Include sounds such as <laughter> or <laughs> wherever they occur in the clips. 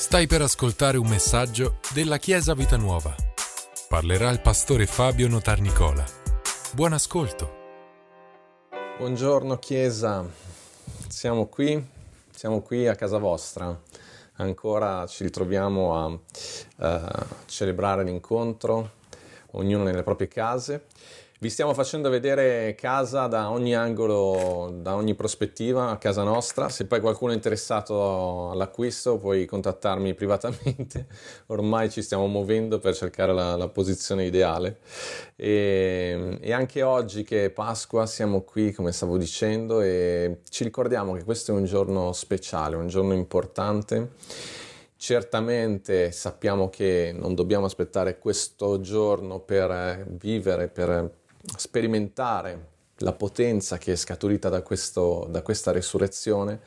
Stai per ascoltare un messaggio della Chiesa Vita Nuova. Parlerà il pastore Fabio Notarnicola. Buon ascolto. Buongiorno Chiesa, siamo qui, siamo qui a casa vostra. Ancora ci ritroviamo a uh, celebrare l'incontro, ognuno nelle proprie case. Vi stiamo facendo vedere casa da ogni angolo, da ogni prospettiva a casa nostra. Se poi qualcuno è interessato all'acquisto puoi contattarmi privatamente. <laughs> Ormai ci stiamo muovendo per cercare la, la posizione ideale. E, e, anche oggi che è Pasqua siamo qui, come stavo dicendo, e ci ricordiamo che questo è un giorno speciale, un giorno importante. Certamente sappiamo che non dobbiamo aspettare questo giorno per vivere, per sperimentare la potenza che è scaturita da, questo, da questa resurrezione,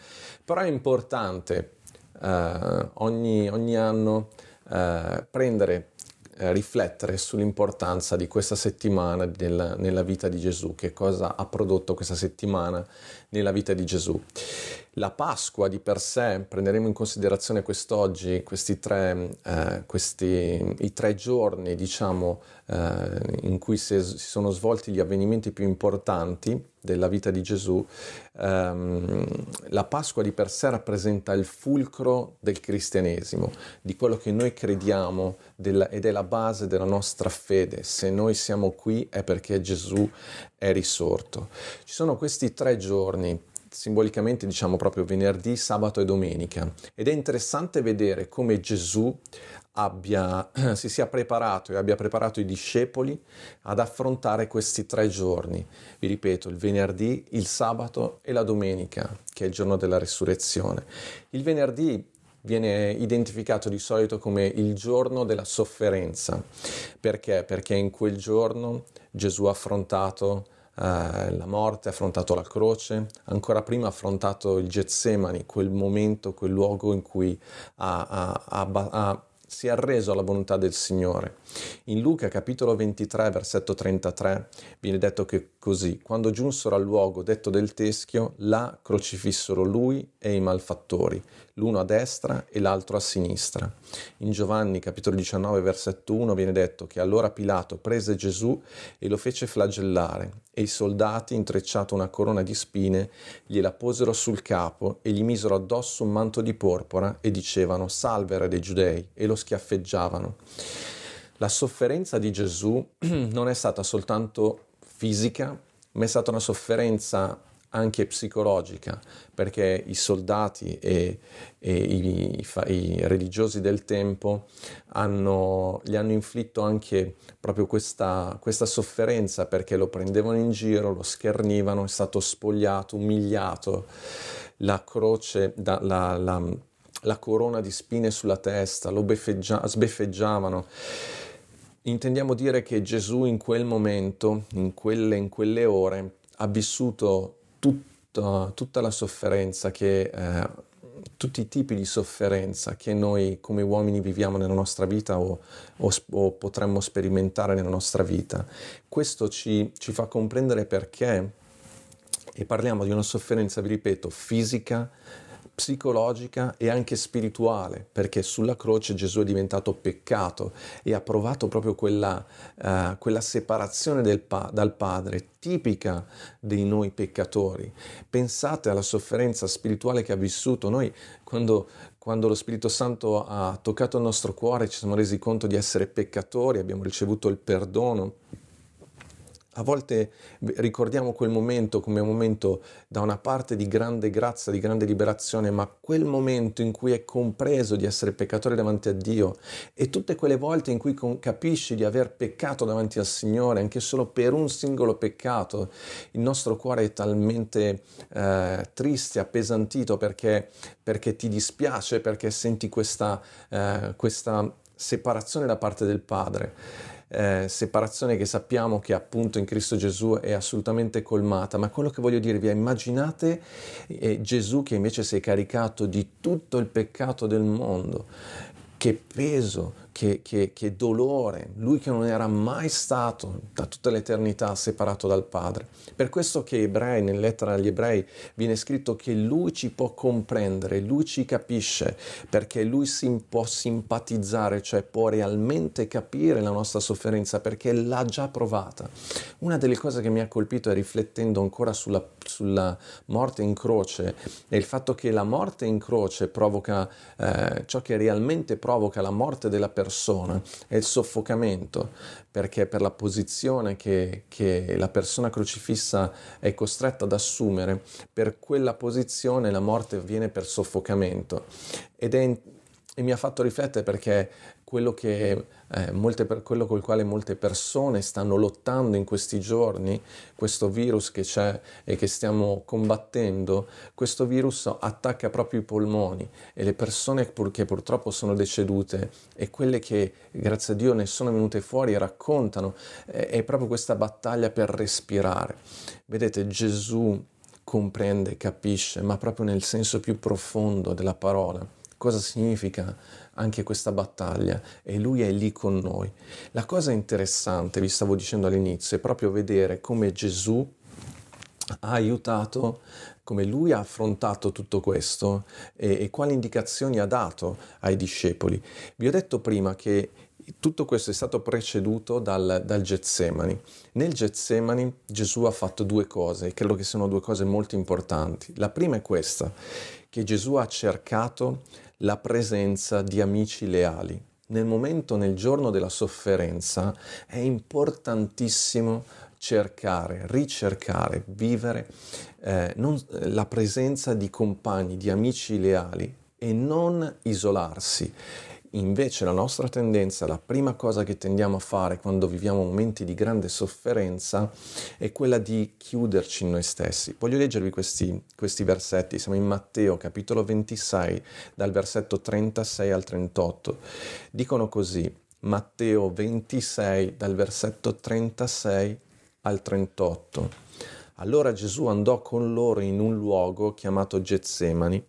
però è importante eh, ogni, ogni, anno eh, prendere, eh, riflettere sull'importanza di questa settimana del, nella vita di Gesù, che cosa ha prodotto questa settimana nella vita di Gesù. La Pasqua di per sé, prenderemo in considerazione quest'oggi, questi tre, eh, questi, i tre giorni, diciamo, eh, in cui si, si, sono svolti gli avvenimenti più importanti della vita di Gesù, ehm, la Pasqua di per sé rappresenta il fulcro del cristianesimo, di quello che noi crediamo della, ed è la base della nostra fede. Se noi siamo qui è perché Gesù è risorto. Ci sono questi tre giorni simbolicamente diciamo proprio venerdì, sabato e domenica. Ed è interessante vedere come Gesù abbia, <clears throat> si sia preparato e abbia preparato i discepoli ad affrontare questi tre giorni. Vi ripeto, il venerdì, il sabato e la domenica, che è il giorno della risurrezione. Il venerdì viene identificato di solito come il giorno della sofferenza. Perché? Perché in quel giorno Gesù ha affrontato eh, la morte, ha affrontato la croce, ancora prima ha affrontato il Getsemani, quel momento, quel luogo in cui ha, ha, ha, ha si è arreso alla volontà del Signore. In Luca capitolo 23 versetto 33 viene detto che così, quando giunsero al luogo detto del teschio, là crocifissero lui e i malfattori, l'uno a destra e l'altro a sinistra. In Giovanni capitolo 19 versetto 1 viene detto che allora Pilato prese Gesù e lo fece flagellare e i soldati, intrecciato una corona di spine, gliela posero sul capo e gli misero addosso un manto di porpora e dicevano salve re dei giudei e lo schiaffeggiavano. La sofferenza di Gesù <clears throat> non è stata soltanto fisica, ma è stata una sofferenza anche psicologica, perché i soldati e, e i, i, i, religiosi del tempo hanno, gli hanno inflitto anche proprio questa, questa, sofferenza, perché lo prendevano in giro, lo schernivano, è stato spogliato, umiliato, la croce, da, la, la, la, corona di spine sulla testa, lo beffeggia, sbeffeggiavano. Intendiamo dire che Gesù in quel momento, in quelle, in quelle ore, ha vissuto tutta, tutta la sofferenza che eh, tutti i tipi di sofferenza che noi come uomini viviamo nella nostra vita o, o, o potremmo sperimentare nella nostra vita. Questo ci, ci, fa comprendere perché, e parliamo di una sofferenza, vi ripeto, fisica, psicologica e anche spirituale, perché sulla croce Gesù è diventato peccato e ha provato proprio quella, uh, quella separazione pa- dal Padre, tipica dei noi peccatori. Pensate alla sofferenza spirituale che ha vissuto. Noi quando, quando lo Spirito Santo ha toccato il nostro cuore ci siamo resi conto di essere peccatori, abbiamo ricevuto il perdono a volte ricordiamo quel momento come un momento da una parte di grande grazia, di grande liberazione, ma quel momento in cui è compreso di essere peccatore davanti a Dio e tutte quelle volte in cui capisci di aver peccato davanti al Signore, anche solo per un singolo peccato, il nostro cuore è talmente eh, triste, appesantito perché, perché, ti dispiace, perché senti questa, eh, questa separazione da parte del Padre eh, separazione che sappiamo che appunto in Cristo Gesù è assolutamente colmata, ma quello che voglio dirvi è immaginate eh, Gesù che invece si è caricato di tutto il peccato del mondo, che peso, che, che, che, dolore, lui che non era mai stato da tutta l'eternità separato dal Padre. Per questo che ebrei, nella lettera agli ebrei, viene scritto che lui ci può comprendere, lui ci capisce, perché lui si può simpatizzare, cioè può realmente capire la nostra sofferenza, perché l'ha già provata. Una delle cose che mi ha colpito è riflettendo ancora sulla, sulla morte in croce, è il fatto che la morte in croce provoca eh, ciò che realmente provoca la morte della persona, è il soffocamento, perché per la posizione che, che la persona crocifissa è costretta ad assumere, per quella posizione la morte avviene per soffocamento. Ed è e mi ha fatto riflettere perché quello, che, eh, molte, quello col quale molte persone stanno lottando in questi giorni, questo virus che c'è e che stiamo combattendo, questo virus attacca proprio i polmoni e le persone pur, che purtroppo sono decedute e quelle che grazie a Dio ne sono venute fuori raccontano, eh, è proprio questa battaglia per respirare. Vedete, Gesù comprende, capisce, ma proprio nel senso più profondo della parola cosa significa anche questa battaglia e lui è lì con noi. La cosa interessante, vi stavo dicendo all'inizio, è proprio vedere come Gesù ha aiutato, come lui ha affrontato tutto questo e, e quali indicazioni ha dato ai discepoli. Vi ho detto prima che tutto questo è stato preceduto dal, dal Getsemani. Nel Getsemani Gesù ha fatto due cose e credo che siano due cose molto importanti. La prima è questa, che Gesù ha cercato la presenza di amici leali. Nel momento, nel giorno della sofferenza, è importantissimo cercare, ricercare, vivere eh, non, la presenza di compagni, di amici leali e non isolarsi. Invece la nostra tendenza, la prima cosa che tendiamo a fare quando viviamo momenti di grande sofferenza è quella di chiuderci in noi stessi. Voglio leggervi questi, questi versetti, siamo in Matteo capitolo 26 dal versetto 36 al 38. Dicono così, Matteo 26 dal versetto 36 al 38. Allora Gesù andò con loro in un luogo chiamato Getsemani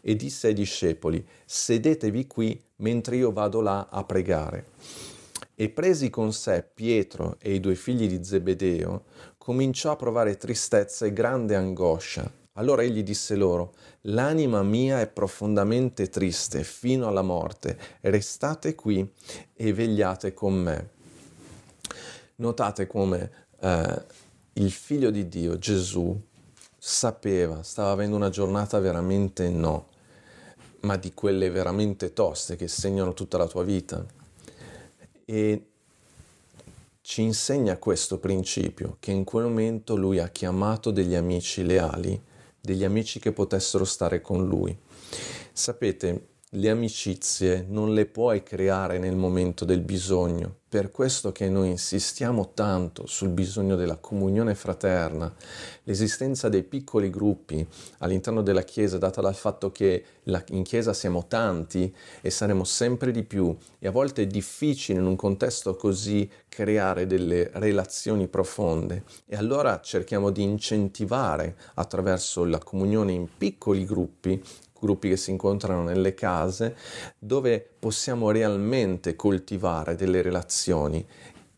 e disse ai discepoli, sedetevi qui mentre io vado là a pregare. E presi con sé Pietro e i due figli di Zebedeo, cominciò a provare tristezza e grande angoscia. Allora egli disse loro, l'anima mia è profondamente triste fino alla morte, restate qui e vegliate con me. Notate come eh, il figlio di Dio, Gesù, sapeva, stava avendo una giornata veramente no, ma di quelle veramente toste che segnano tutta la tua vita. E ci insegna questo principio, che in quel momento lui ha chiamato degli amici leali, degli amici che potessero stare con lui. Sapete, le amicizie non le puoi creare nel momento del bisogno, per questo che noi insistiamo tanto sul bisogno della comunione fraterna, l'esistenza dei piccoli gruppi all'interno della Chiesa, data dal fatto che in Chiesa siamo tanti e saremo sempre di più e a volte è difficile in un contesto così creare delle relazioni profonde. E allora cerchiamo di incentivare attraverso la comunione in piccoli gruppi gruppi che si incontrano nelle case, dove possiamo realmente coltivare delle relazioni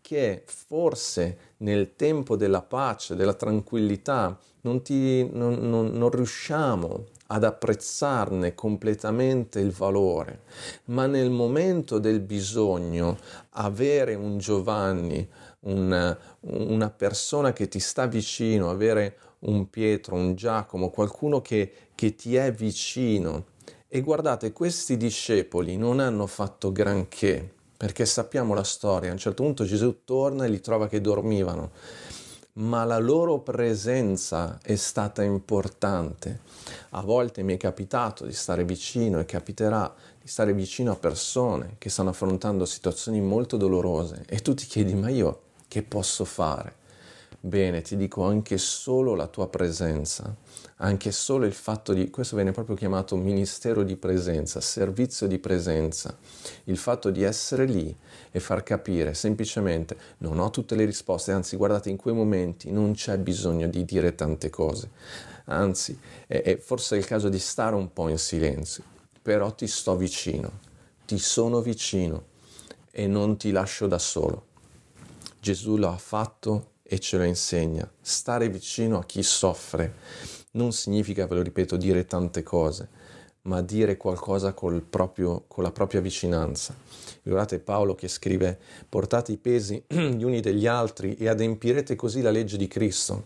che forse nel tempo della pace, della tranquillità, non, ti, non, non, non riusciamo ad apprezzarne completamente il valore, ma nel momento del bisogno avere un Giovanni, un, una persona che ti sta vicino, avere un Pietro, un Giacomo, qualcuno che, che ti è vicino. E guardate, questi discepoli non hanno fatto granché, perché sappiamo la storia. A un certo punto Gesù torna e li trova che dormivano, ma la loro presenza è stata importante. A volte mi è capitato di stare vicino e capiterà di stare vicino a persone che stanno affrontando situazioni molto dolorose e tu ti chiedi ma io che posso fare? Bene, ti dico anche solo la tua presenza, anche solo il fatto di, questo viene proprio chiamato ministero di presenza, servizio di presenza, il fatto di essere lì e far capire semplicemente non ho tutte le risposte, anzi guardate in quei momenti non c'è bisogno di dire tante cose, anzi è, è forse il caso di stare un po' in silenzio, però ti sto vicino, ti sono vicino e non ti lascio da solo. Gesù lo ha fatto e ce lo insegna. Stare vicino a chi soffre non significa, ve lo ripeto, dire tante cose, ma dire qualcosa proprio, con la propria vicinanza. Guardate Paolo che scrive portate i pesi <clears throat> gli uni degli altri e adempirete così la legge di Cristo.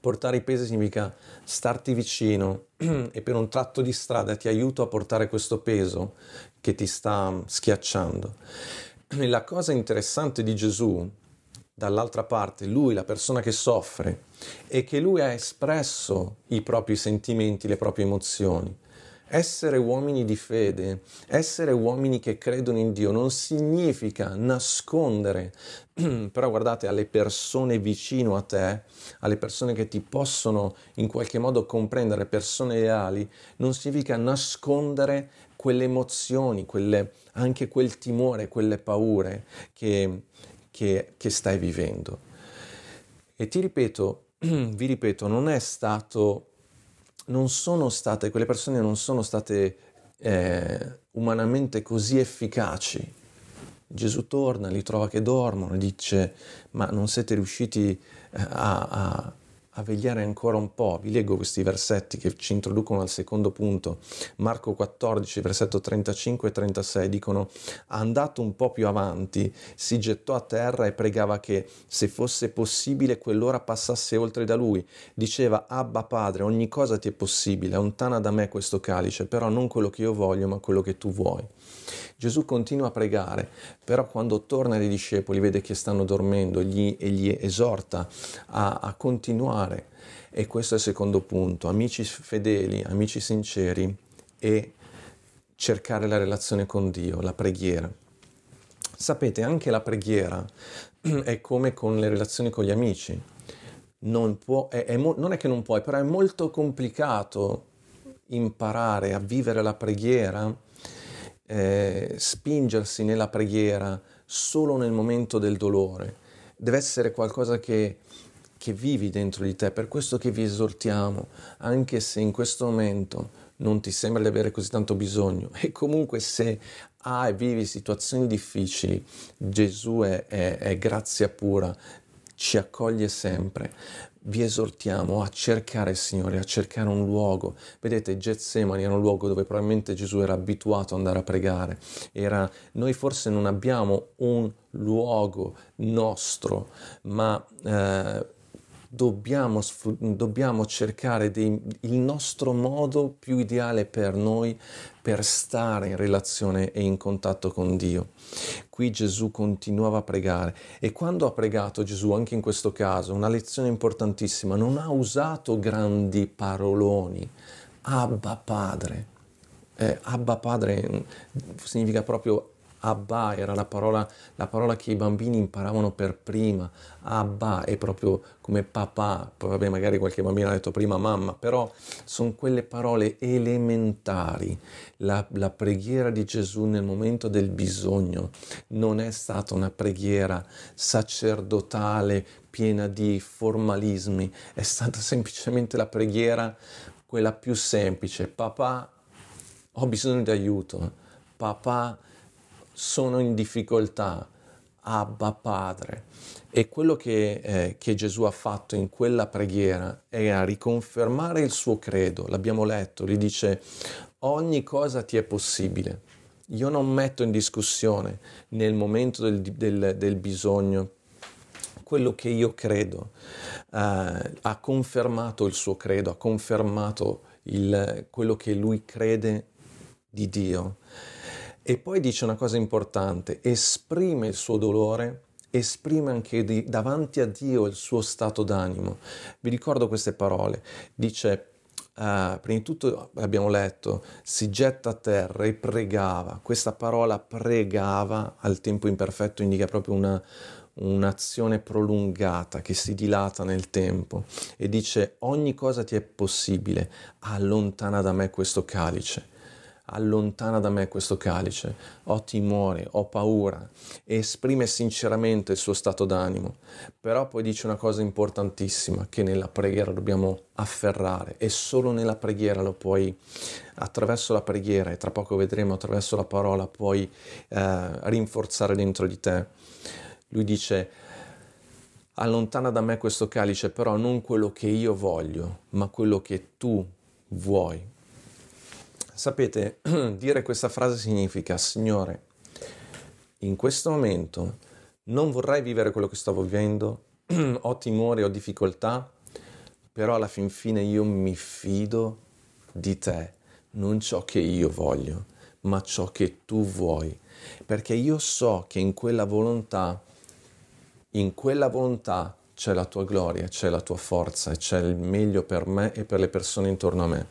Portare i pesi significa starti vicino <clears throat> e per un tratto di strada ti aiuto a portare questo peso che ti sta schiacciando. E <clears throat> la cosa interessante di Gesù, dall'altra parte, lui, la persona che soffre, è che lui ha espresso i propri sentimenti, le proprie emozioni. Essere uomini di fede, essere uomini che credono in Dio non significa nascondere, <clears throat> però guardate, alle persone vicino a te, alle persone che ti possono in qualche modo comprendere, persone leali, non significa nascondere quelle emozioni, quelle, anche quel timore, quelle paure che, che, che stai vivendo. E ti ripeto, <clears throat> vi ripeto, non è stato non sono state, quelle persone non sono state eh, umanamente così efficaci. Gesù torna, li trova che dormono, dice, ma non siete riusciti eh, a, a a vegliare ancora un po'. Vi leggo questi versetti che ci introducono al secondo punto. Marco 14, versetto 35 e 36 dicono: Andato un po' più avanti, si gettò a terra e pregava che, se fosse possibile, quell'ora passasse oltre da lui. Diceva: Abba Padre, ogni cosa ti è possibile, allontana da me questo calice, però non quello che io voglio, ma quello che tu vuoi. Gesù continua a pregare, però quando torna ai discepoli vede che stanno dormendo gli, e gli esorta a, a continuare. E questo è il secondo punto, amici fedeli, amici sinceri e cercare la relazione con Dio, la preghiera. Sapete, anche la preghiera <clears throat> è come con le relazioni con gli amici. Non, può, è, è, non è che non puoi, però è molto complicato imparare a vivere la preghiera eh, spingersi nella preghiera solo nel momento del dolore, deve essere qualcosa che, che vivi dentro di te, per questo che vi esortiamo, anche se in questo momento non ti sembra di avere così tanto bisogno. E comunque se hai, vivi situazioni difficili, Gesù è, è, è grazia pura, ci accoglie sempre vi esortiamo a cercare il Signore, a cercare un luogo. Vedete, Getsemani era un luogo dove probabilmente Gesù era abituato ad andare a pregare. Era, noi forse non abbiamo un luogo nostro, ma eh, dobbiamo, dobbiamo cercare dei, il nostro modo più ideale per noi per stare in relazione e in contatto con Dio. Qui Gesù continuava a pregare e quando ha pregato Gesù, anche in questo caso, una lezione importantissima, non ha usato grandi paroloni. Abba Padre. Eh, Abba Padre mm, significa proprio Abba era la parola, la parola, che i bambini imparavano per prima. Abba è proprio come papà, poi vabbè magari qualche bambino ha detto prima mamma, però sono quelle parole elementari. La, la preghiera di Gesù nel momento del bisogno non è stata una preghiera sacerdotale piena di formalismi, è stata semplicemente la preghiera quella più semplice. Papà, ho bisogno di aiuto. Papà, sono in difficoltà, Abba Padre. E quello che, eh, che, Gesù ha fatto in quella preghiera è a riconfermare il suo credo. L'abbiamo letto, gli dice ogni cosa ti è possibile. Io non metto in discussione nel momento del, del, del bisogno quello che io credo. Uh, ha confermato il suo credo, ha confermato il, quello che lui crede di Dio. E poi dice una cosa importante, esprime il suo dolore, esprime anche di, davanti a Dio il suo stato d'animo. Vi ricordo queste parole, dice, uh, prima di tutto abbiamo letto, si getta a terra e pregava, questa parola pregava al tempo imperfetto indica proprio una, un'azione prolungata che si dilata nel tempo. E dice ogni cosa ti è possibile, allontana da me questo calice allontana da me questo calice, ho timore, ho paura, e esprime sinceramente il suo stato d'animo, però poi dice una cosa importantissima che nella preghiera dobbiamo afferrare e solo nella preghiera lo puoi, attraverso la preghiera, e tra poco vedremo attraverso la parola, puoi eh, rinforzare dentro di te. Lui dice, allontana da me questo calice, però non quello che io voglio, ma quello che tu vuoi. Sapete, <clears throat> dire questa frase significa, Signore, in questo momento non vorrei vivere quello che sto vivendo, <clears throat> ho timore, ho difficoltà, però alla fin fine io mi fido di te, non ciò che io voglio, ma ciò che tu vuoi, perché io so che in quella volontà, in quella volontà c'è la tua gloria, c'è la tua forza e c'è il meglio per me e per le persone intorno a me.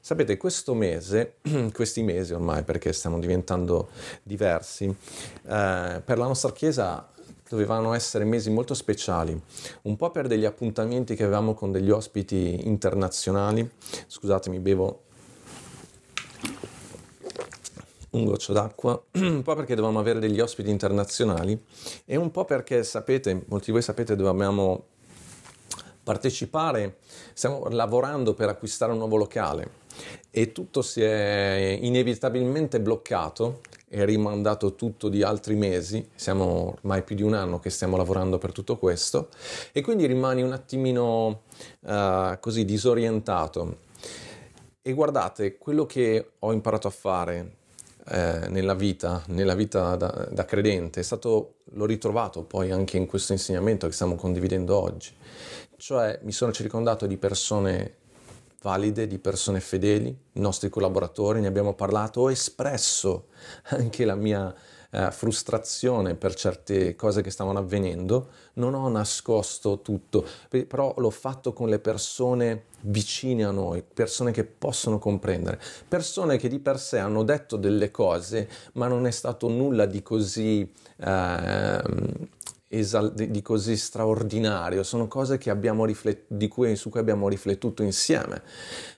Sapete, questo mese, <clears throat> questi mesi ormai, perché stiamo diventando diversi, eh, per la nostra Chiesa dovevano essere mesi molto speciali, un po' per degli appuntamenti che avevamo con degli ospiti internazionali. Scusatemi, bevo un goccio d'acqua, <clears throat> un po' perché dovevamo avere degli ospiti internazionali e un po' perché sapete, molti di voi sapete, dovevamo partecipare, stiamo lavorando per acquistare un nuovo locale e tutto si è inevitabilmente bloccato e rimandato tutto di altri mesi, siamo ormai più di un anno che stiamo lavorando per tutto questo e quindi rimani un attimino uh, così disorientato. E guardate, quello che ho imparato a fare eh, nella vita, nella vita da, da, credente, stato, l'ho ritrovato poi anche in questo insegnamento che stiamo condividendo oggi. Cioè mi sono circondato di persone valide, di persone fedeli, nostri collaboratori, ne abbiamo parlato, ho espresso anche la mia eh, frustrazione per certe cose che stavano avvenendo, non ho nascosto tutto, però l'ho fatto con le persone vicine a noi, persone che possono comprendere, persone che di per sé hanno detto delle cose, ma non è stato nulla di così eh, esal- di così straordinario, sono cose riflet- cui, su cui abbiamo riflettuto insieme,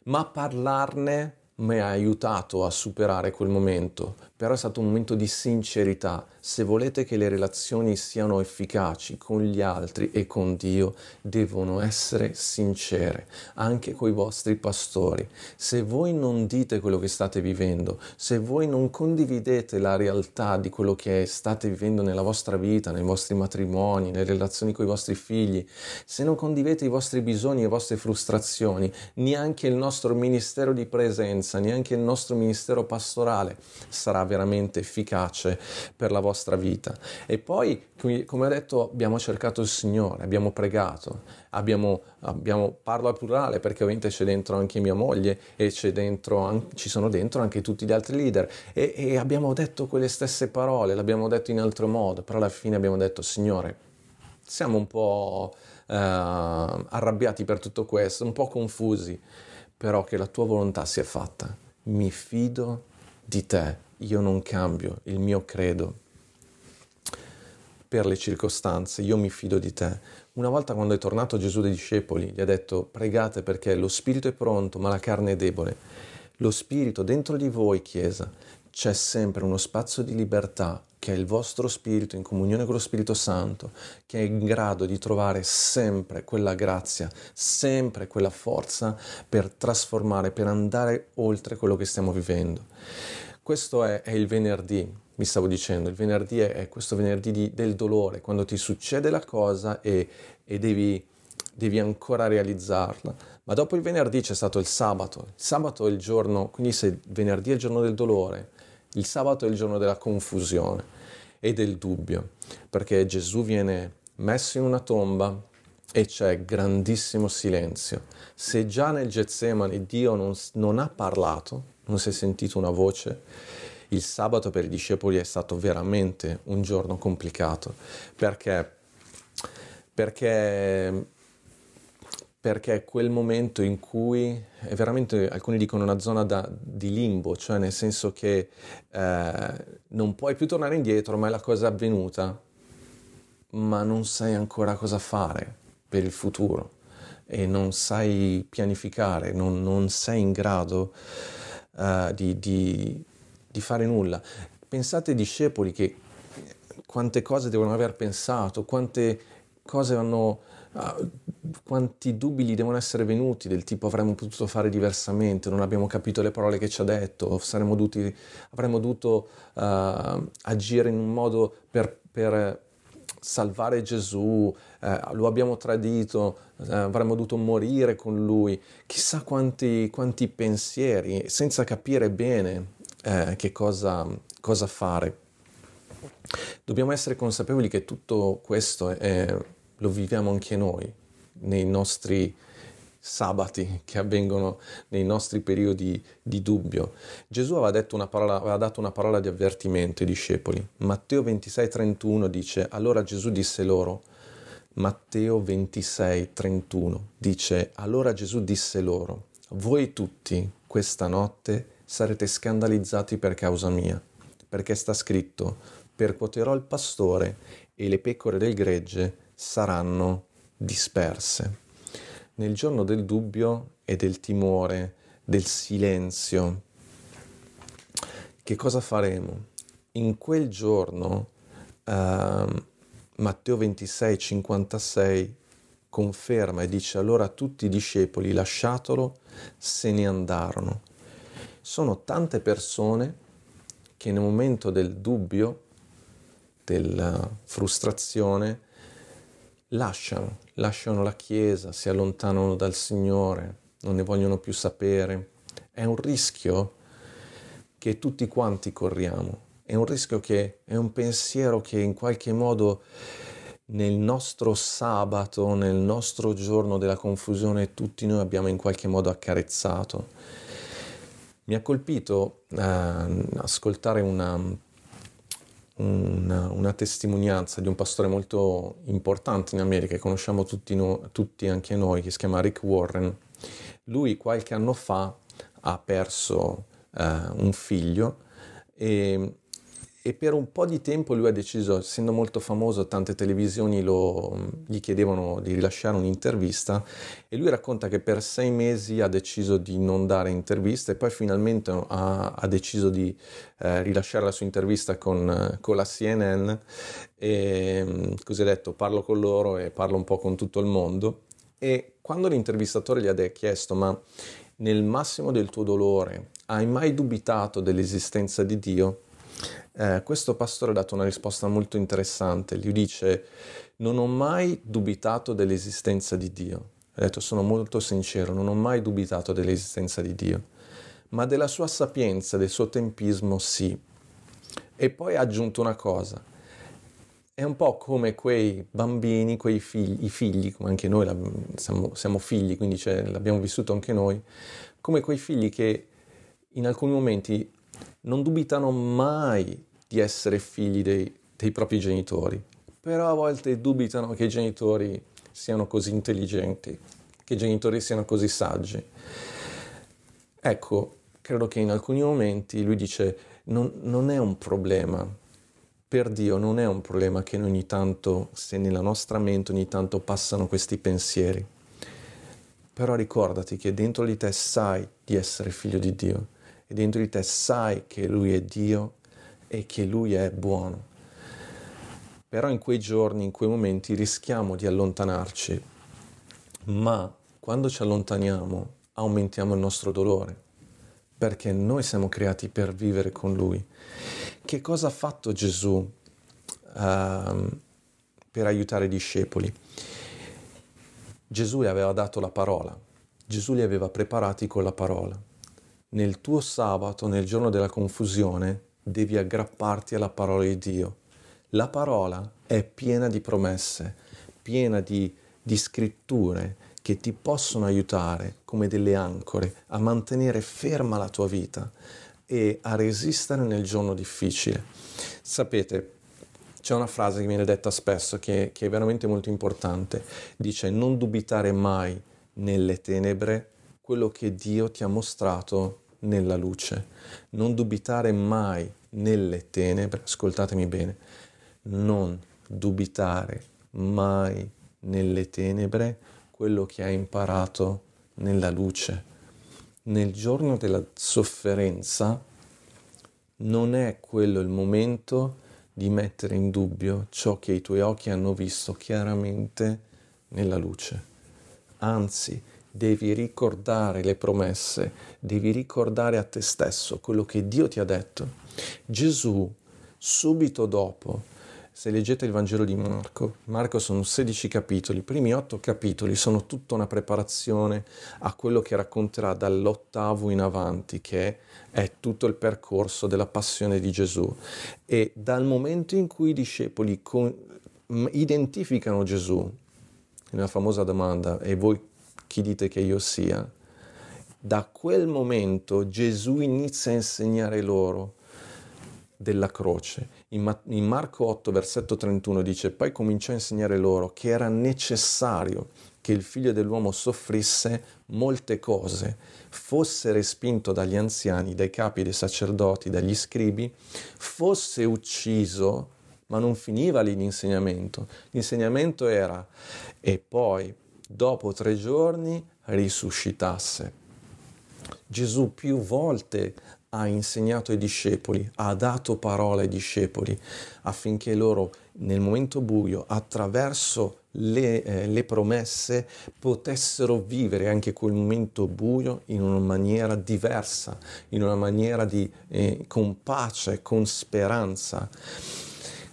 ma parlarne mi ha aiutato a superare quel momento, però è stato un momento di sincerità. Se volete che le relazioni siano efficaci con gli altri e con Dio, devono essere sincere, anche con i vostri pastori. Se voi non dite quello che state vivendo, se voi non condividete la realtà di quello che state vivendo nella vostra vita, nei vostri matrimoni, nelle relazioni con i vostri figli, se non condividete i vostri bisogni e le vostre frustrazioni, neanche il nostro ministero di presenza, neanche il nostro ministero pastorale sarà veramente efficace per la vostra vita. E poi, come ho detto, abbiamo cercato il Signore, abbiamo pregato, abbiamo, abbiamo parlo al plurale perché ovviamente c'è dentro anche mia moglie e dentro, ci sono dentro anche tutti gli altri leader e, e abbiamo detto quelle stesse parole, l'abbiamo detto in altro modo, però alla fine abbiamo detto Signore, siamo un po' eh, arrabbiati per tutto questo, un po' confusi, però che la tua volontà sia fatta. Mi fido di te io non cambio il mio credo per le circostanze, io mi fido di te. Una volta quando è tornato Gesù dei discepoli, gli ha detto pregate perché lo spirito è pronto ma la carne è debole. Lo spirito dentro di voi, Chiesa, c'è sempre uno spazio di libertà che è il vostro spirito in comunione con lo Spirito Santo, che è in grado di trovare sempre quella grazia, sempre quella forza per trasformare, per andare oltre quello che stiamo vivendo. Questo è, è, il venerdì, mi stavo dicendo, il venerdì è, è questo venerdì di, del dolore, quando ti succede la cosa e, e devi, devi, ancora realizzarla. Ma dopo il venerdì c'è stato il sabato. Il sabato è il giorno, quindi se venerdì è il giorno del dolore, il sabato è il giorno della confusione e del dubbio, perché Gesù viene messo in una tomba e c'è grandissimo silenzio. Se già nel Getsemani Dio non, non ha parlato, non si è sentito una voce. Il sabato per i discepoli è stato veramente un giorno complicato. Perché, perché, perché è quel momento in cui è veramente, alcuni dicono una zona da, di limbo, cioè nel senso che eh, non puoi più tornare indietro, ma è la cosa avvenuta, ma non sai ancora cosa fare per il futuro e non sai pianificare, non, non sei in grado uh, di, di, di fare nulla. Pensate ai discepoli che quante cose devono aver pensato, quante cose hanno, uh, quanti dubbi gli devono essere venuti del tipo avremmo potuto fare diversamente, non abbiamo capito le parole che ci ha detto, dovuti, avremmo dovuto uh, agire in un modo per, per salvare Gesù, eh, lo abbiamo tradito, eh, avremmo dovuto morire con lui, chissà quanti, quanti pensieri, senza capire bene eh, che cosa, cosa, fare. Dobbiamo essere consapevoli che tutto questo lo viviamo anche noi nei nostri sabati che avvengono nei nostri periodi di dubbio. Gesù aveva, parola, aveva, dato una parola di avvertimento ai discepoli. Matteo 26, 31 dice, allora Gesù disse loro, Matteo 26, 31 dice, allora Gesù disse loro, voi tutti questa notte sarete scandalizzati per causa mia, perché sta scritto, percuoterò il pastore e le pecore del gregge saranno disperse nel giorno del dubbio e del timore, del silenzio. Che cosa faremo? In quel giorno, uh, Matteo 26, 56 conferma e dice allora tutti i discepoli, lasciatelo, se ne andarono. Sono tante persone che nel momento del dubbio, della frustrazione, lasciano, lasciano la Chiesa, si allontanano dal Signore, non ne vogliono più sapere. È un rischio che tutti quanti corriamo, è un rischio che è un pensiero che in qualche modo nel nostro sabato, nel nostro giorno della confusione, tutti noi abbiamo in qualche modo accarezzato. Mi ha colpito eh, ascoltare una una, una, testimonianza di un pastore molto importante in America che conosciamo tutti, no, tutti anche noi, che si chiama Rick Warren. Lui qualche anno fa ha perso eh, un figlio e e per un po' di tempo lui ha deciso, essendo molto famoso, tante televisioni lo, gli chiedevano di rilasciare un'intervista e lui racconta che per sei mesi ha deciso di non dare interviste e poi finalmente ha, ha deciso di eh, rilasciare la sua intervista con, con la CNN e così ha detto parlo con loro e parlo un po' con tutto il mondo e quando l'intervistatore gli ha chiesto ma nel massimo del tuo dolore hai mai dubitato dell'esistenza di Dio? Eh, questo pastore ha dato una risposta molto interessante. Lui dice: Non ho mai dubitato dell'esistenza di Dio. Ha detto: Sono molto sincero, non ho mai dubitato dell'esistenza di Dio, ma della sua sapienza, del suo tempismo, sì. E poi ha aggiunto una cosa. È un po' come quei bambini, quei figli, figli, come anche noi siamo, siamo figli, quindi l'abbiamo vissuto anche noi, come quei figli che in alcuni momenti non dubitano mai di essere figli dei, dei propri genitori, però a volte dubitano che i genitori siano così intelligenti, che i genitori siano così saggi. Ecco, credo che in alcuni momenti lui dice non, non è un problema, per Dio non è un problema che ogni tanto, se nella nostra mente ogni tanto passano questi pensieri. Però ricordati che dentro di te sai di essere figlio di Dio e dentro di te sai che Lui è Dio e che Lui è buono. Però in quei giorni, in quei momenti rischiamo di allontanarci, ma quando ci allontaniamo aumentiamo il nostro dolore, perché noi siamo creati per vivere con Lui. Che cosa ha fatto Gesù uh, per aiutare i discepoli? Gesù gli aveva dato la parola, Gesù li aveva preparati con la parola nel tuo sabato, nel giorno della confusione, devi aggrapparti alla parola di Dio. La parola è piena di promesse, piena di, di scritture che ti possono aiutare come delle ancore a mantenere ferma la tua vita e a resistere nel giorno difficile. Sapete, c'è una frase che viene detta spesso che, che è veramente molto importante. Dice non dubitare mai nelle tenebre quello che Dio ti ha mostrato nella luce. Non dubitare mai nelle tenebre, ascoltatemi bene, non dubitare mai nelle tenebre quello che hai imparato nella luce. nel giorno della sofferenza non è quello il momento di mettere in dubbio ciò che i tuoi occhi hanno visto chiaramente nella luce. Anzi, devi ricordare le promesse, devi ricordare a te stesso quello che Dio ti ha detto. Gesù, subito dopo, se leggete il Vangelo di Marco, Marco sono 16 capitoli, i primi 8 capitoli sono tutta una preparazione a quello che racconterà dall'ottavo in avanti, che è tutto il percorso della passione di Gesù. E dal momento in cui i discepoli con, identificano Gesù, nella famosa domanda, e voi chi dite che io sia? Da quel momento Gesù inizia a insegnare loro della croce. In, in, Marco 8, versetto 31 dice, poi cominciò a insegnare loro che era necessario che il figlio dell'uomo soffrisse molte cose, fosse respinto dagli anziani, dai capi dei sacerdoti, dagli scribi, fosse ucciso, ma non finiva lì l'insegnamento. L'insegnamento era e poi, dopo tre giorni, risuscitasse. Gesù più volte ha insegnato ai discepoli, ha dato parola ai discepoli affinché loro nel momento buio, attraverso le, eh, le, promesse, potessero vivere anche quel momento buio in una maniera diversa, in una maniera di, eh, con pace, con speranza.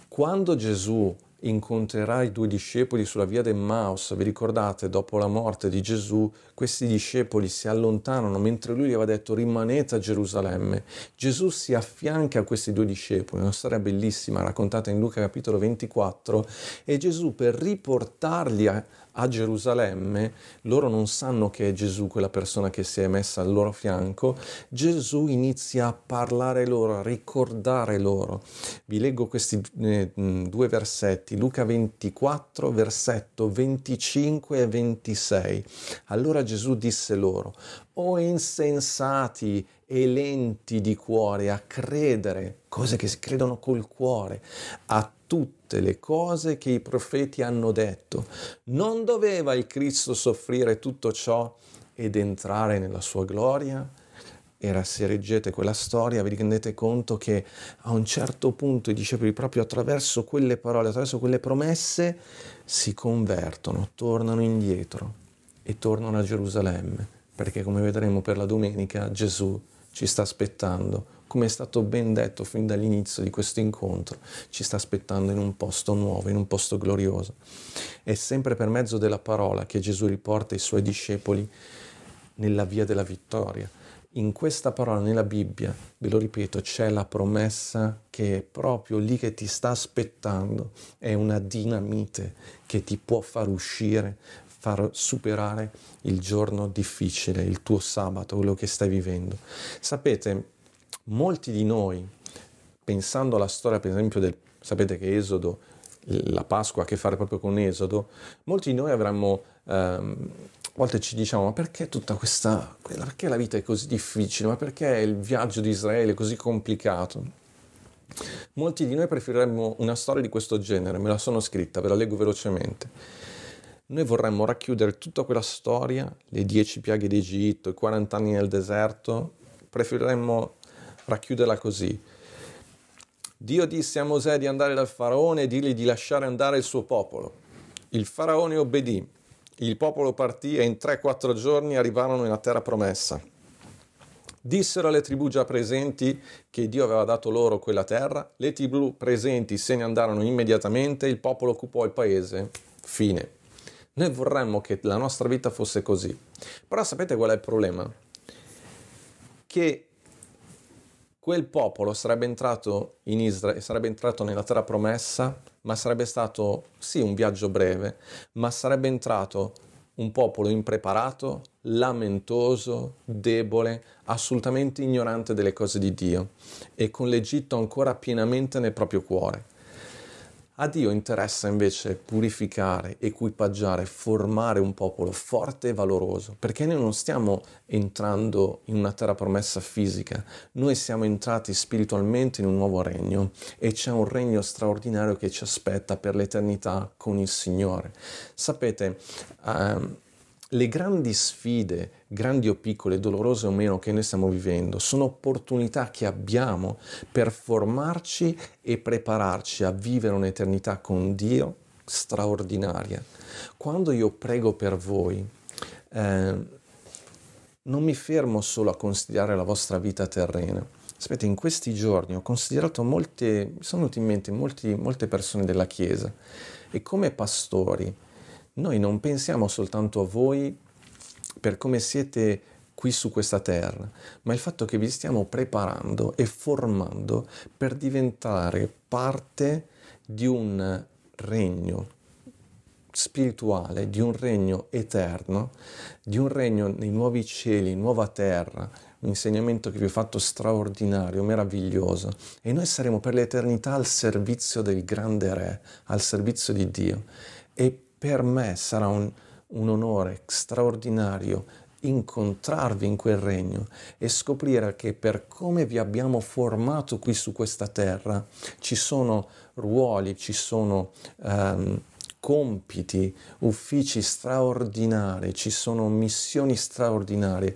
Quando Gesù incontrerà i due discepoli sulla via del Maus. Vi ricordate, dopo la morte di Gesù, questi discepoli si allontanano mentre lui gli aveva detto rimanete a Gerusalemme. Gesù si affianca a questi due discepoli, una storia bellissima raccontata in Luca capitolo 24, e Gesù per riportarli a, a Gerusalemme, loro non sanno che è Gesù quella persona che si è messa al loro fianco, Gesù inizia a parlare loro, a ricordare loro. Vi leggo questi eh, due versetti, Luca 24, versetto 25 e 26. Allora Gesù disse loro, o insensati e lenti di cuore a credere, cose che si credono col cuore, a tutte le cose che i profeti hanno detto. Non doveva il Cristo soffrire tutto ciò ed entrare nella sua gloria? Era, se leggete quella storia, vi rendete conto che a un certo punto i discepoli, proprio attraverso quelle parole, attraverso quelle promesse, si convertono, tornano indietro e tornano a Gerusalemme, perché come vedremo per la domenica Gesù ci sta aspettando, come è stato ben detto fin dall'inizio di questo incontro, ci sta aspettando in un posto nuovo, in un posto glorioso. È sempre per mezzo della parola che Gesù riporta i suoi discepoli nella via della vittoria. In questa parola, nella Bibbia, ve lo ripeto, c'è la promessa che è proprio lì che ti sta aspettando, è una dinamite che ti può far uscire, far superare il giorno difficile, il tuo sabato, quello che stai vivendo. Sapete, molti di noi, pensando alla storia per esempio del, sapete che Esodo, la Pasqua ha a che fare proprio con Esodo, molti di noi avremmo, ehm, a volte ci diciamo, ma perché tutta questa, perché la vita è così difficile, ma perché il viaggio di Israele è così complicato? Molti di noi preferiremmo una storia di questo genere, me la sono scritta, ve la leggo velocemente. Noi vorremmo racchiudere tutta quella storia, le dieci piaghe d'Egitto, i 40 anni nel deserto, preferiremmo racchiuderla così. Dio disse a Mosè di andare dal faraone e dirgli di lasciare andare il suo popolo. Il faraone obbedì, il popolo partì e in 3-4 giorni arrivarono nella terra promessa. Dissero alle tribù già presenti che Dio aveva dato loro quella terra, le tribù presenti se ne andarono immediatamente, il popolo occupò il paese. Fine. Noi vorremmo che la nostra vita fosse così. Però sapete qual è il problema? Che quel popolo sarebbe entrato in Israele, sarebbe entrato nella terra promessa, ma sarebbe stato sì un viaggio breve, ma sarebbe entrato un popolo impreparato, lamentoso, debole, assolutamente ignorante delle cose di Dio e con l'Egitto ancora pienamente nel proprio cuore. A Dio interessa invece purificare, equipaggiare, formare un popolo forte e valoroso, perché noi non stiamo entrando in una terra promessa fisica, noi siamo entrati spiritualmente in un nuovo regno e c'è un regno straordinario che ci aspetta per l'eternità con il Signore. Sapete, ehm, le grandi sfide, grandi o piccole, dolorose o meno che noi stiamo vivendo, sono opportunità che abbiamo per formarci e prepararci a vivere un'eternità con Dio straordinaria. Quando io prego per voi, eh, non mi fermo solo a considerare la vostra vita terrena. Aspetta, in questi giorni ho considerato molte, mi sono venute in mente molti, molte persone della Chiesa e come pastori noi non pensiamo soltanto a voi per come siete qui su questa terra, ma il fatto che vi stiamo preparando e formando per diventare parte di un regno spirituale, di un regno eterno, di un regno nei nuovi cieli, nuova terra, un insegnamento che vi ho fatto straordinario, meraviglioso. E noi saremo per l'eternità al servizio del grande Re, al servizio di Dio. E per me sarà un, un onore straordinario incontrarvi in quel regno e scoprire che per come vi abbiamo formato qui su questa terra ci sono ruoli, ci sono um, compiti, uffici straordinari, ci sono missioni straordinarie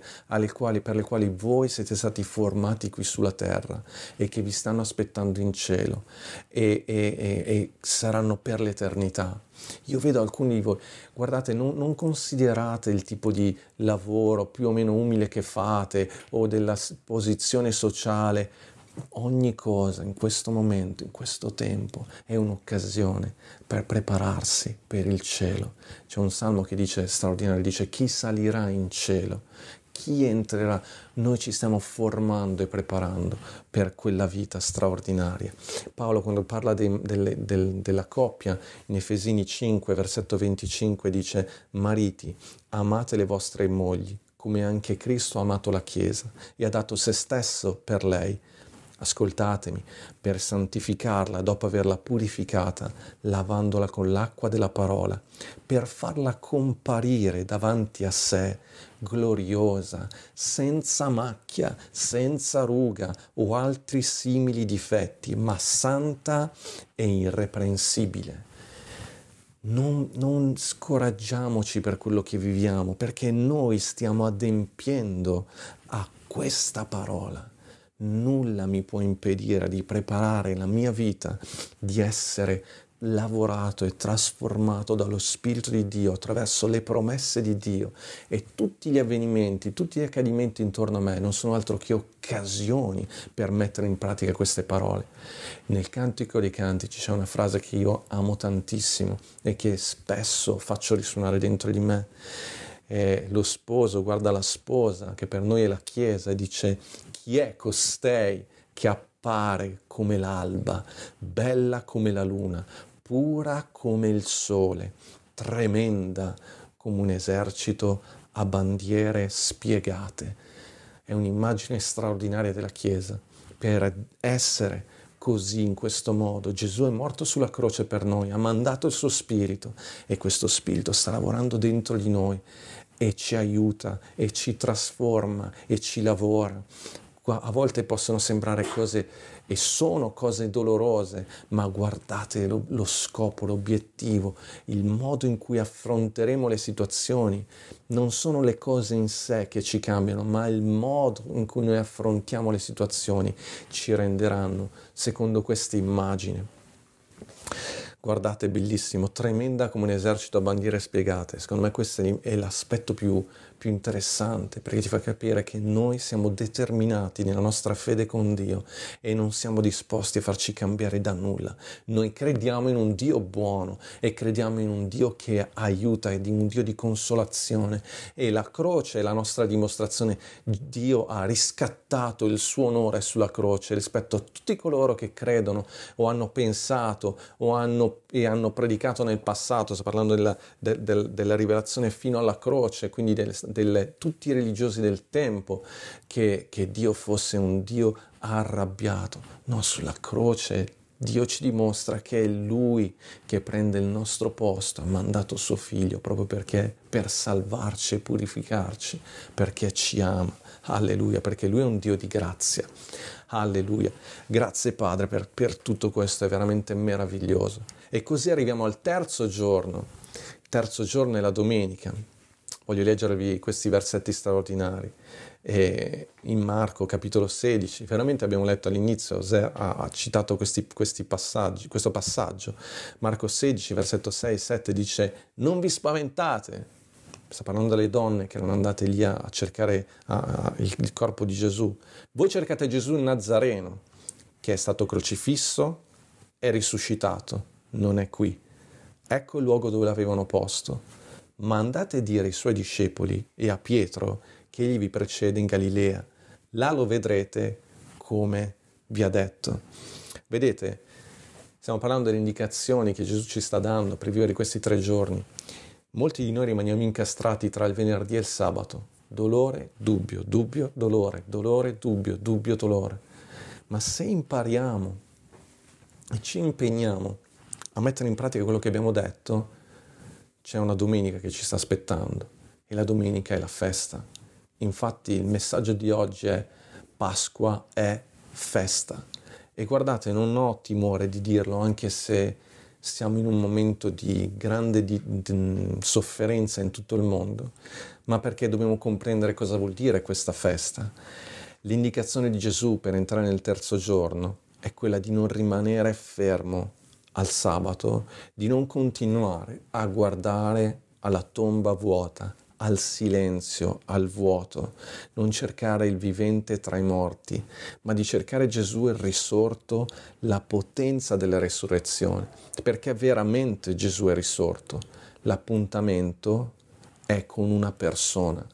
quali, per le quali voi siete stati formati qui sulla terra e che vi stanno aspettando in cielo e, e, e, e saranno per l'eternità. Io vedo alcuni di voi, guardate, non, non, considerate il tipo di lavoro più o meno umile che fate o della posizione sociale ogni cosa in questo momento, in questo tempo, è un'occasione per prepararsi per il cielo. C'è un salmo che dice straordinario, dice chi salirà in cielo, chi entrerà. Noi ci stiamo formando e preparando per quella vita straordinaria. Paolo quando parla de, de, de, della coppia in Efesini 5, versetto 25 dice mariti, amate le vostre mogli come anche Cristo ha amato la Chiesa e ha dato se stesso per lei ascoltatemi, per santificarla dopo averla purificata, lavandola con l'acqua della parola, per farla comparire davanti a sé, gloriosa, senza macchia, senza ruga o altri simili difetti, ma santa e irreprensibile. Non, non, scoraggiamoci per quello che viviamo, perché noi stiamo adempiendo a questa parola nulla mi può impedire di preparare la mia vita, di essere lavorato e trasformato dallo Spirito di Dio attraverso le promesse di Dio e tutti gli avvenimenti, tutti gli accadimenti intorno a me non sono altro che occasioni per mettere in pratica queste parole. Nel Cantico dei Cantici c'è una frase che io amo tantissimo e che spesso faccio risuonare dentro di me. E lo sposo guarda la sposa, che per noi è la Chiesa, e dice chi è costei che appare come l'alba, bella come la luna, pura come il sole, tremenda come un esercito a bandiere spiegate. È un'immagine straordinaria della Chiesa. Per essere così, in questo modo, Gesù è morto sulla croce per noi, ha mandato il suo Spirito e questo Spirito sta lavorando dentro di noi e ci aiuta e ci trasforma e ci lavora a volte possono sembrare cose e sono cose dolorose, ma guardate lo, lo, scopo, l'obiettivo, il modo in cui affronteremo le situazioni. Non sono le cose in sé che ci cambiano, ma il modo in cui noi affrontiamo le situazioni ci renderanno, secondo questa immagine. Guardate, bellissimo, tremenda come un esercito a bandiere spiegate. Secondo me questo è l'aspetto più, più interessante perché ti fa capire che noi siamo determinati nella nostra fede con Dio e non siamo disposti a farci cambiare da nulla. Noi crediamo in un Dio buono e crediamo in un Dio che aiuta in un Dio di consolazione e la croce è la nostra dimostrazione. Dio ha riscattato il suo onore sulla croce rispetto a tutti coloro che credono o hanno pensato o hanno, e hanno predicato nel passato, sto parlando della, de, de, della rivelazione fino alla croce, quindi del, delle, tutti i religiosi del tempo che, che Dio fosse un Dio arrabbiato. No, sulla croce Dio ci dimostra che è Lui che prende il nostro posto, ha mandato suo figlio proprio perché per salvarci e purificarci, perché ci ama. Alleluia, perché Lui è un Dio di grazia. Alleluia. Grazie Padre per, per tutto questo, è veramente meraviglioso. E così arriviamo al terzo giorno. Il terzo giorno è la domenica voglio leggervi questi versetti straordinari. E in Marco capitolo 16, veramente abbiamo letto all'inizio, ha citato questi, questi passaggi, questo passaggio. Marco 16, versetto 6 7 dice: Non vi spaventate. Sta parlando delle donne che erano andate lì a cercare a, a, il, il corpo di Gesù. Voi cercate Gesù il Nazareno, che è stato crocifisso e risuscitato. Non è qui. Ecco il luogo dove l'avevano posto ma andate a dire ai suoi discepoli e a Pietro che egli vi precede in Galilea. Là lo vedrete come vi ha detto. Vedete, stiamo parlando delle indicazioni che Gesù ci sta dando per vivere questi tre giorni. Molti di noi rimaniamo incastrati tra il venerdì e il sabato. Dolore, dubbio, dubbio, dolore, dolore, dubbio, dubbio, dolore. Ma se impariamo e ci impegniamo a mettere in pratica quello che abbiamo detto, c'è una domenica che ci sta aspettando e la domenica è la festa. Infatti il messaggio di oggi è Pasqua è festa. E guardate, non ho timore di dirlo, anche se siamo in un momento di grande di, di sofferenza in tutto il mondo, ma perché dobbiamo comprendere cosa vuol dire questa festa. L'indicazione di Gesù per entrare nel terzo giorno è quella di non rimanere fermo al sabato di non continuare a guardare alla tomba vuota, al silenzio, al vuoto, non cercare il vivente tra i morti, ma di cercare Gesù il risorto, la potenza della resurrezione, perché veramente Gesù è risorto. L'appuntamento è con una persona,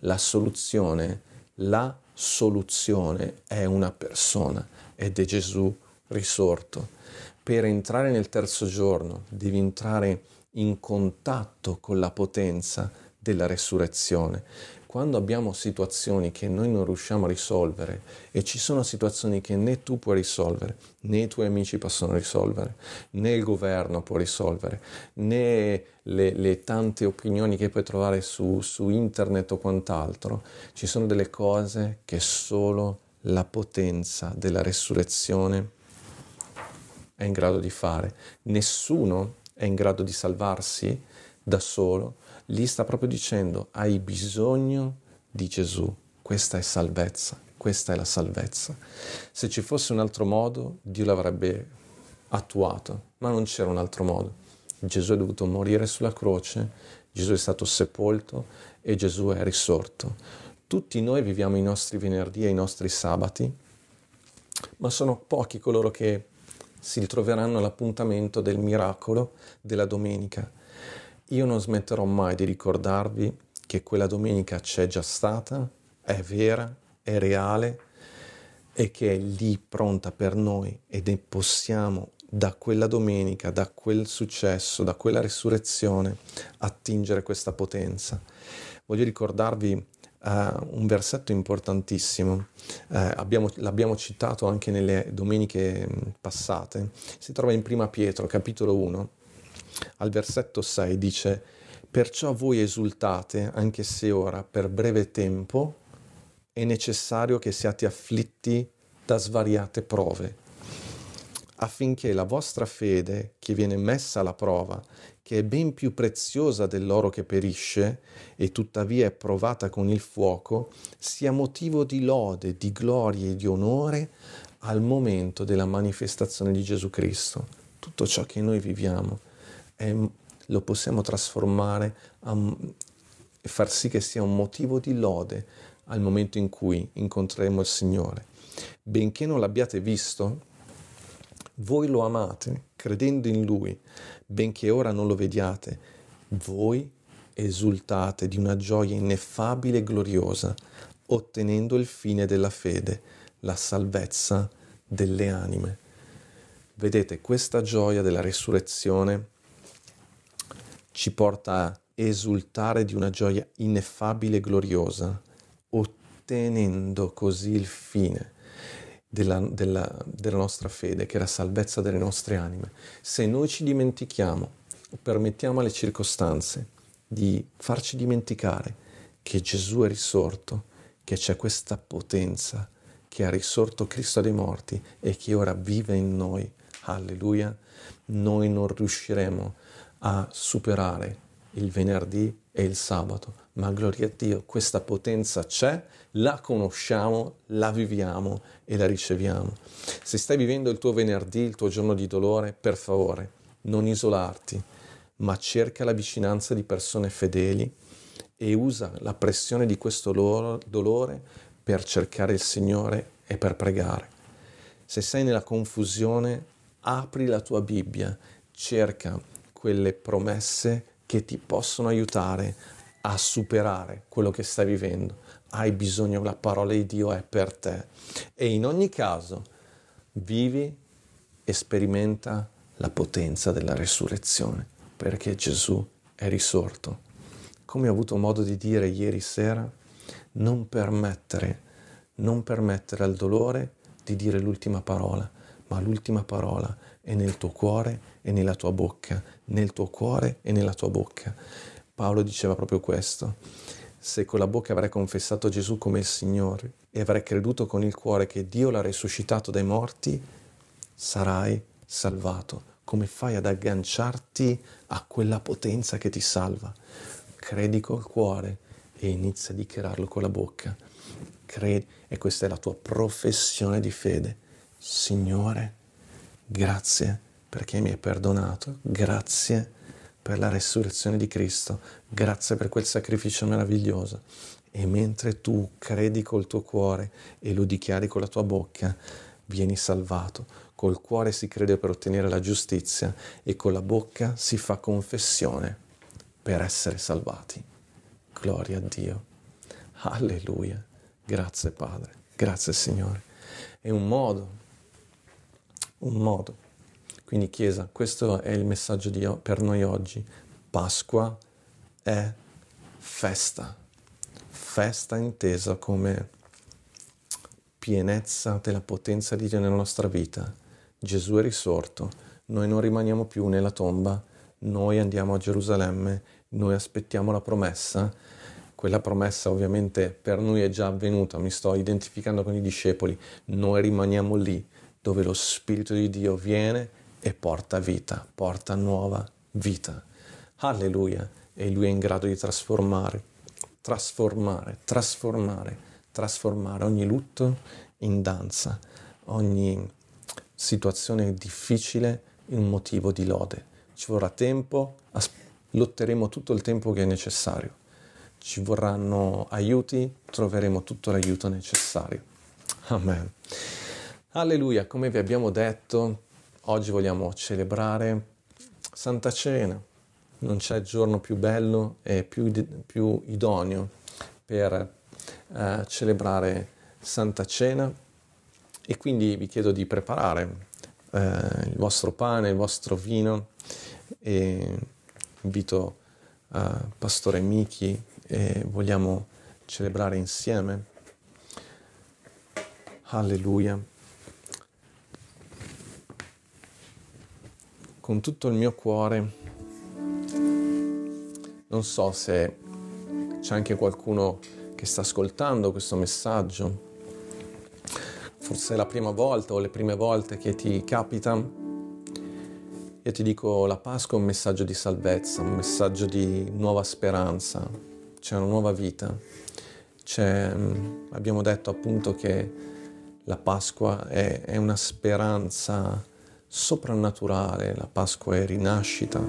la soluzione, la soluzione è una persona ed è Gesù risorto per entrare nel terzo giorno devi entrare in contatto con la potenza della resurrezione. Quando abbiamo situazioni che noi non riusciamo a risolvere e ci sono situazioni che né tu puoi risolvere, né i tuoi amici possono risolvere, né il governo può risolvere, né le, le tante opinioni che puoi trovare su, su internet o quant'altro, ci sono delle cose che solo la potenza della resurrezione è in grado di fare. Nessuno è in grado di salvarsi da solo. Lì sta proprio dicendo hai bisogno di Gesù. Questa è salvezza, questa è la salvezza. Se ci fosse un altro modo, Dio l'avrebbe attuato, ma non c'era un altro modo. Gesù è dovuto morire sulla croce, Gesù è stato sepolto e Gesù è risorto. Tutti noi viviamo i nostri venerdì e i nostri sabati, ma sono pochi coloro che si ritroveranno all'appuntamento del miracolo della domenica. Io non smetterò mai di ricordarvi che quella domenica c'è già stata, è vera, è reale e che è lì pronta per noi ed è possiamo da quella domenica, da quel successo, da quella risurrezione attingere questa potenza. Voglio ricordarvi uh, un versetto importantissimo, uh, abbiamo, l'abbiamo citato anche nelle domeniche mm, passate, si trova in Prima Pietro, capitolo 1, al versetto 6 dice, perciò voi esultate anche se ora per breve tempo è necessario che siate afflitti da svariate prove affinché la vostra fede, che viene messa alla prova, che è ben più preziosa dell'oro che perisce e tuttavia è provata con il fuoco, sia motivo di lode, di gloria e di onore al momento della manifestazione di Gesù Cristo. Tutto ciò che noi viviamo è, lo possiamo trasformare e far sì che sia un motivo di lode al momento in cui incontreremo il Signore. Benché non l'abbiate visto, voi lo amate, credendo in Lui, benché ora non lo vediate. Voi esultate di una gioia ineffabile e gloriosa, ottenendo il fine della fede, la salvezza delle anime. Vedete, questa gioia della risurrezione ci porta a esultare di una gioia ineffabile e gloriosa, ottenendo così il fine della, della, della nostra fede, che è la salvezza delle nostre anime. Se noi ci dimentichiamo permettiamo alle circostanze di farci dimenticare che Gesù è risorto, che c'è questa potenza, che ha risorto Cristo dai morti e che ora vive in noi, alleluia, noi non riusciremo a superare il venerdì e il sabato, ma gloria a Dio, questa potenza c'è, la conosciamo, la viviamo e la riceviamo. Se stai vivendo il tuo venerdì, il tuo giorno di dolore, per favore, non isolarti, ma cerca la vicinanza di persone fedeli e usa la pressione di questo loro dolore per cercare il Signore e per pregare. Se sei nella confusione, apri la tua Bibbia, cerca quelle promesse che ti possono aiutare a superare quello che stai vivendo. Hai bisogno, la parola di Dio è per te. E in ogni caso, vivi e sperimenta la potenza della risurrezione, perché Gesù è risorto. Come ho avuto modo di dire ieri sera, non permettere, non permettere al dolore di dire l'ultima parola, ma l'ultima parola è nel tuo cuore e nella tua bocca, nel tuo cuore e nella tua bocca. Paolo diceva proprio questo. Se con la bocca avrai confessato Gesù come il Signore e avrai creduto con il cuore che Dio l'ha risuscitato dai morti, sarai salvato. Come fai ad agganciarti a quella potenza che ti salva? Credi col cuore e inizia a dichiararlo con la bocca. Credi, e questa è la tua professione di fede. Signore, grazie perché mi hai perdonato, grazie per la resurrezione di Cristo, grazie per quel sacrificio meraviglioso. E mentre tu credi col tuo cuore e lo dichiari con la tua bocca, vieni salvato. Col cuore si crede per ottenere la giustizia e con la bocca si fa confessione per essere salvati. Gloria a Dio. Alleluia. Grazie Padre. Grazie Signore. È un modo, un modo quindi Chiesa, questo è il messaggio di, per noi oggi. Pasqua è festa, festa intesa come pienezza della potenza di Dio nella nostra vita. Gesù è risorto, noi non rimaniamo più nella tomba, noi andiamo a Gerusalemme, noi aspettiamo la promessa. Quella promessa ovviamente per noi è già avvenuta, mi sto identificando con i discepoli, noi rimaniamo lì dove lo Spirito di Dio viene e porta vita, porta nuova vita. Alleluia. E lui è in grado di trasformare, trasformare, trasformare, trasformare ogni lutto in danza, ogni situazione difficile in un motivo di lode. Ci vorrà tempo, lotteremo tutto il tempo che è necessario. Ci vorranno aiuti, troveremo tutto l'aiuto necessario. Amen. Alleluia, come vi abbiamo detto, Oggi vogliamo celebrare Santa Cena. Non c'è giorno più bello e più, più idoneo per eh, celebrare Santa Cena e quindi vi chiedo di preparare eh, il vostro pane, il vostro vino e invito eh, Pastore Michi e vogliamo celebrare insieme. Alleluia. Con tutto il mio cuore. Non so se c'è anche qualcuno che sta ascoltando questo messaggio. Forse è la prima volta o le prime volte che ti capita. Io ti dico, la Pasqua è un messaggio di salvezza, un messaggio di nuova speranza, c'è una nuova vita. C'è, abbiamo detto appunto che la Pasqua è, è una speranza soprannaturale, la Pasqua è rinascita,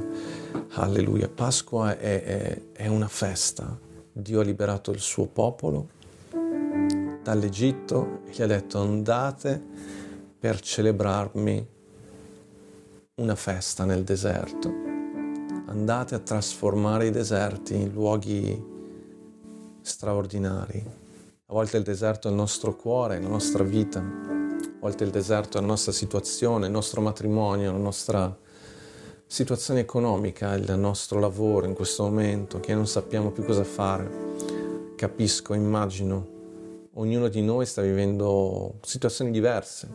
alleluia, Pasqua è, è, è una festa, Dio ha liberato il suo popolo dall'Egitto e gli ha detto andate per celebrarmi una festa nel deserto, andate a trasformare i deserti in luoghi straordinari. A volte il deserto è il nostro cuore, la nostra vita, volte il deserto è la nostra situazione, il nostro matrimonio, la nostra situazione economica, il nostro lavoro in questo momento, che non sappiamo più cosa fare. Capisco, immagino, ognuno di noi sta vivendo situazioni diverse,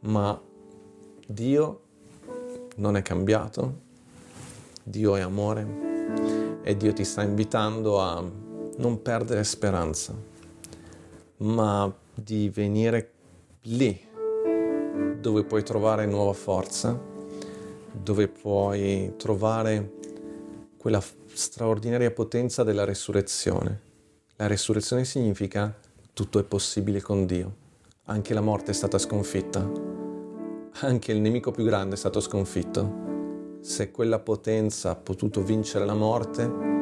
ma Dio non è cambiato, Dio è amore e Dio ti sta invitando a non perdere speranza ma di venire lì dove puoi trovare nuova forza, dove puoi trovare quella straordinaria potenza della resurrezione. La resurrezione significa tutto è possibile con Dio. Anche la morte è stata sconfitta. Anche il nemico più grande è stato sconfitto. Se quella potenza ha potuto vincere la morte,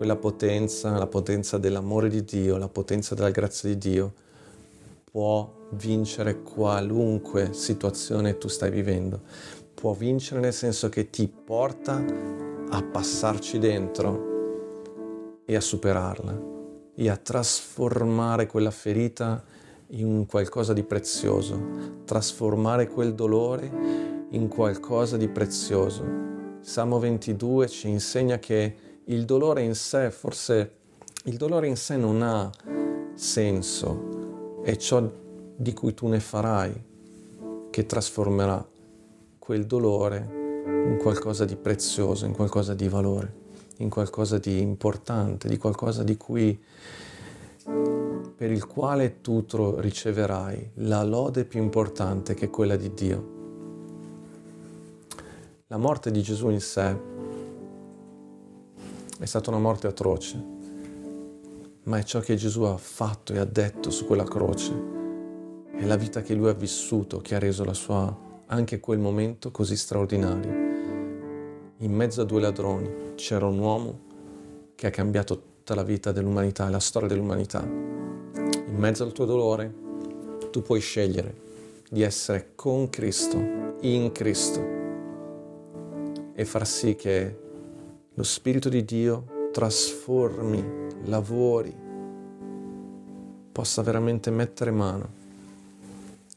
quella potenza, la potenza dell'amore di Dio, la potenza della grazia di Dio, può vincere qualunque situazione tu stai vivendo. Può vincere nel senso che ti porta a passarci dentro e a superarla e a trasformare quella ferita in qualcosa di prezioso, trasformare quel dolore in qualcosa di prezioso. Salmo 22 ci insegna che il dolore in sé, forse il dolore in sé non ha senso, è ciò di cui tu ne farai che trasformerà quel dolore in qualcosa di prezioso, in qualcosa di valore, in qualcosa di importante, di qualcosa di cui per il quale tu riceverai la lode più importante che è quella di Dio. La morte di Gesù in sé è stata una morte atroce, ma è ciò che Gesù ha fatto e ha detto su quella croce. È la vita che lui ha vissuto che ha reso la sua anche quel momento così straordinario. In mezzo a due ladroni c'era un uomo che ha cambiato tutta la vita dell'umanità e la storia dell'umanità. In mezzo al tuo dolore tu puoi scegliere di essere con Cristo, in Cristo e far sì che lo Spirito di Dio trasformi, lavori, possa veramente mettere mano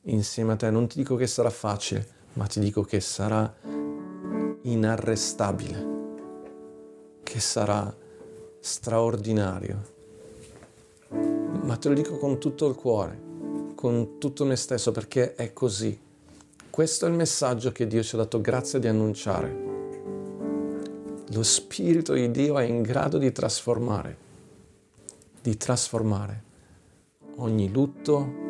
insieme a te. Non ti dico che sarà facile, ma ti dico che sarà inarrestabile, che sarà straordinario. Ma te lo dico con tutto il cuore, con tutto me stesso, perché è così. Questo è il messaggio che Dio ci ha dato grazia di annunciare. Lo Spirito di Dio è in grado di trasformare, di trasformare ogni lutto,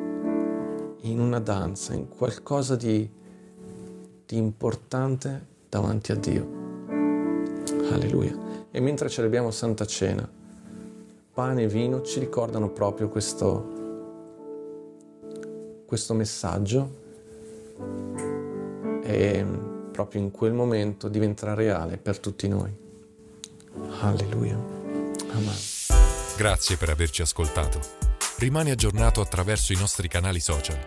in una danza, in qualcosa di, di importante davanti a Dio. Alleluia. E mentre celebriamo Santa Cena, pane e vino ci ricordano proprio questo, questo messaggio e proprio in quel momento diventerà reale per tutti noi. Alleluia. Amen. Grazie per averci ascoltato. Rimani aggiornato attraverso i nostri canali social.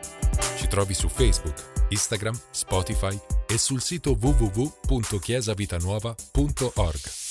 Ci trovi su Facebook, Instagram, Spotify e sul sito www.chiesavitanuova.org.